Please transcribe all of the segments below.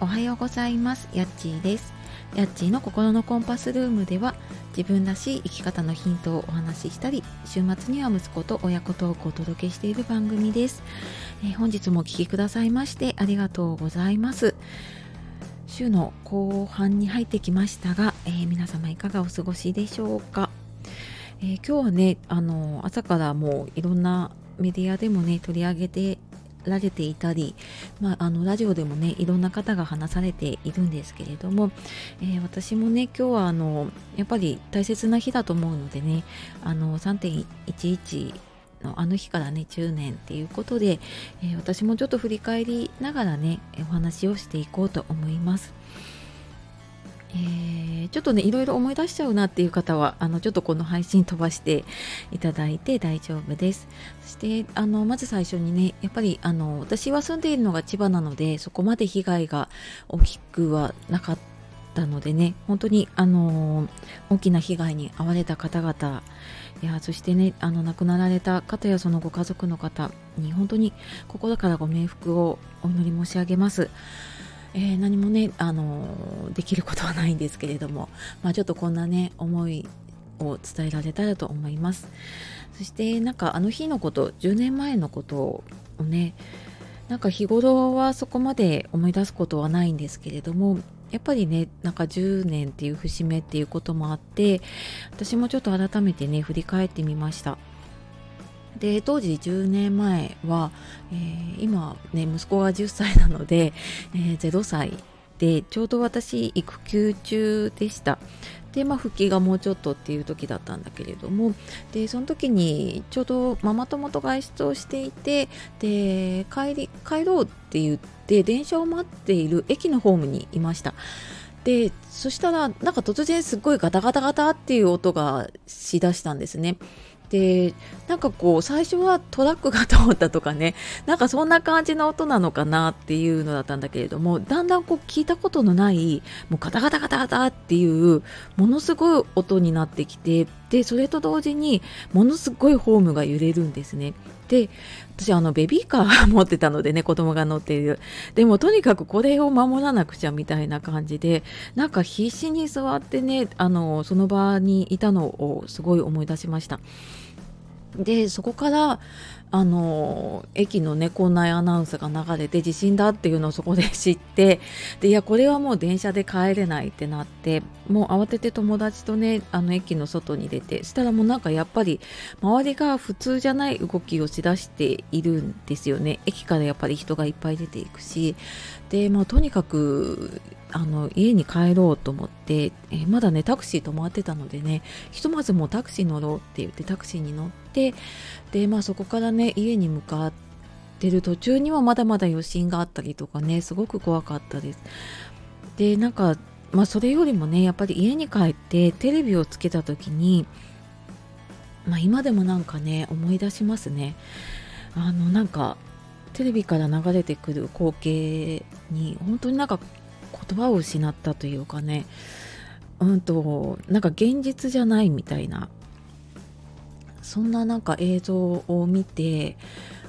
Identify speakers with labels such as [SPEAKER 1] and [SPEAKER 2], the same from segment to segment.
[SPEAKER 1] おはようございます。やっちーです。やっちーの心のコンパスルームでは自分らしい生き方のヒントをお話ししたり週末には息子と親子トークをお届けしている番組です、えー、本日もお聴きくださいましてありがとうございます。週の後半に入ってきましたが、えー、皆様いかがお過ごしでしょうか、えー、今日はねあの朝からもういろんなメディアでもね取り上げてられていたり、まあ、あのラジオでもねいろんな方が話されているんですけれども、えー、私もね今日はあのやっぱり大切な日だと思うのでねあの3.11のあの日からね10年っていうことで、えー、私もちょっと振り返りながらねお話をしていこうと思います。え、ちょっとねいろいろ思い出しちゃうなっていう方はあのちょっとこの配信飛ばしていただいて大丈夫ですそしてあのまず最初にねやっぱりあの私は住んでいるのが千葉なのでそこまで被害が大きくはなかったのでね本当にあの大きな被害に遭われた方々いやそしてねあの亡くなられた方やそのご家族の方に本当に心からご冥福をお祈り申し上げます。えー、何も、あのできることはないんですけれども、まあ、ちょっとこんなね思いを伝えられたらと思います。そしてなんかあの日のこと10年前のことをねなんか日頃はそこまで思い出すことはないんですけれどもやっぱりねなんか10年っていう節目っていうこともあって私もちょっと改めてね振り返ってみました。で当時10年前は、えー、今ね息子が10歳なので、えー、0歳でちょうど私育休中でした。でまあ復帰がもうちょっとっていう時だったんだけれども。でその時にちょうどママ友と外出をしていてで帰り帰ろうって言って電車を待っている駅のホームにいました。でそしたらなんか突然すっごいガタガタガタっていう音がしだしたんですね。でなんかこう最初はトラックが通ったとかね なんかそんな感じの音なのかなっていうのだったんだけれどもだんだんこう聞いたことのないもうガタガタガタガタっていうものすごい音になってきてでそれと同時にものすごいホームが揺れるんですね。で私あのベビーカー持ってたのでね 子供が乗っているでもとにかくこれを守らなくちゃみたいな感じでなんか必死に座ってねあのその場にいたのをすごい思い出しました。でそこからあの駅のね校内アナウンスが流れて地震だっていうのをそこで 知ってでいやこれはもう電車で帰れないってなってもう慌てて友達とねあの駅の外に出てしたらもうなんかやっぱり周りが普通じゃない動きをしだしているんですよね。駅からやっぱり人がいっぱい出ていくしでまあとにかくあの家に帰ろうと思って、え、まだねタクシー止まってたのでねひとまずもうタクシー乗ろうって言ってタクシーに乗ってでまあそこからね家に向かってる途中にはまだまだ余震があったりとかねすごく怖かったです。でなんかまあそれよりもねやっぱり家に帰ってテレビをつけた時にまあ今でもなんかね思い出しますね。あのなんかテレビから流れてくる光景に本当になんか言葉を失ったというかねうんとなんか現実じゃないみたいなそんななんか映像を見て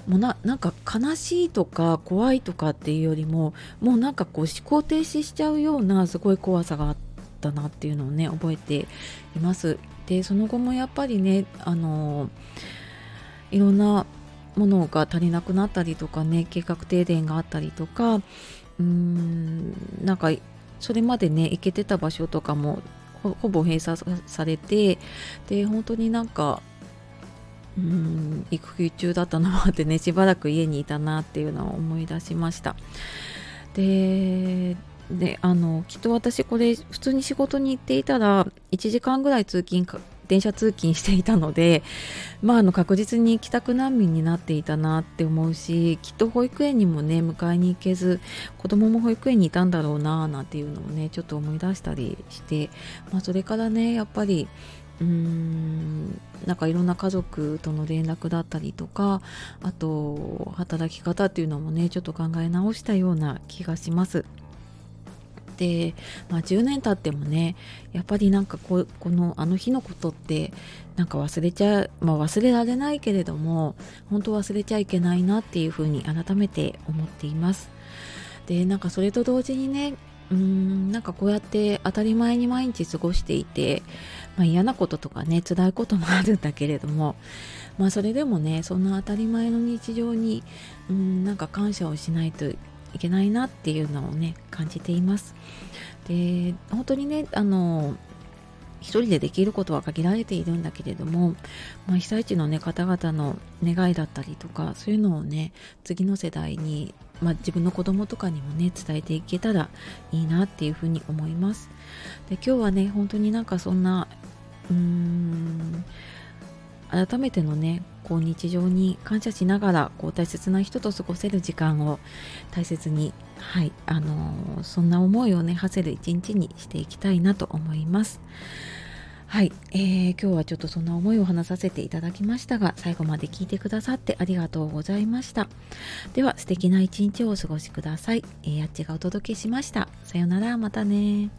[SPEAKER 1] もうななんか悲しいとか怖いとかっていうよりももうなんかこう思考停止しちゃうようなすごい怖さがあったなっていうのをね覚えています。でその後もやっぱりねあのいろんなものが足りなくなったりとかね計画停電があったりとかうーんなんかそれまでね行けてた場所とかもほぼ閉鎖されてで本当になんかうん育休中だったのもあってねしばらく家にいたなっていうのを思い出しました。でであのきっと私これ普通に仕事に行っていたら1時間ぐらい通勤電車通勤していたので、まあ、あの確実に帰宅難民になっていたなって思うしきっと保育園にもね迎えに行けず子供も保育園にいたんだろうななんていうのをねちょっと思い出したりして、まあ、それからねやっぱりうーんなんかいろんな家族との連絡だったりとかあと働き方っていうのもねちょっと考え直したような気がします。で、まあ、10年経ってもねやっぱりなんかここのあの日のことってなんか忘れちゃう、まあ、忘れられないけれども本当忘れちゃいけないなっていうふうに改めて思っています。でなんかそれと同時にねうーんなんかこうやって当たり前に毎日過ごしていて、まあ、嫌なこととかね辛いこともあるんだけれどもまあそれでもねそんな当たり前の日常にうんなんか感謝をしないといけないなっていうのをね感じています。で本当にねあの一人でできることは限られているんだけれども、まあ、被災地の、ね、方々の願いだったりとかそういうのをね次の世代に、まあ、自分の子供とかにもね伝えていけたらいいなっていうふうに思いますで今日はね本当になんかそんなうーん改めてのねこう日常に感謝しながらこう大切な人と過ごせる時間を大切にはいあのー、そんな思いをね馳せる一日にしていきたいなと思います。はい、えー、今日はちょっとそんな思いを話させていただきましたが最後まで聞いてくださってありがとうございました。では素敵な一日をお過ごしください、えー、やっちがお届けしました。さよならまたね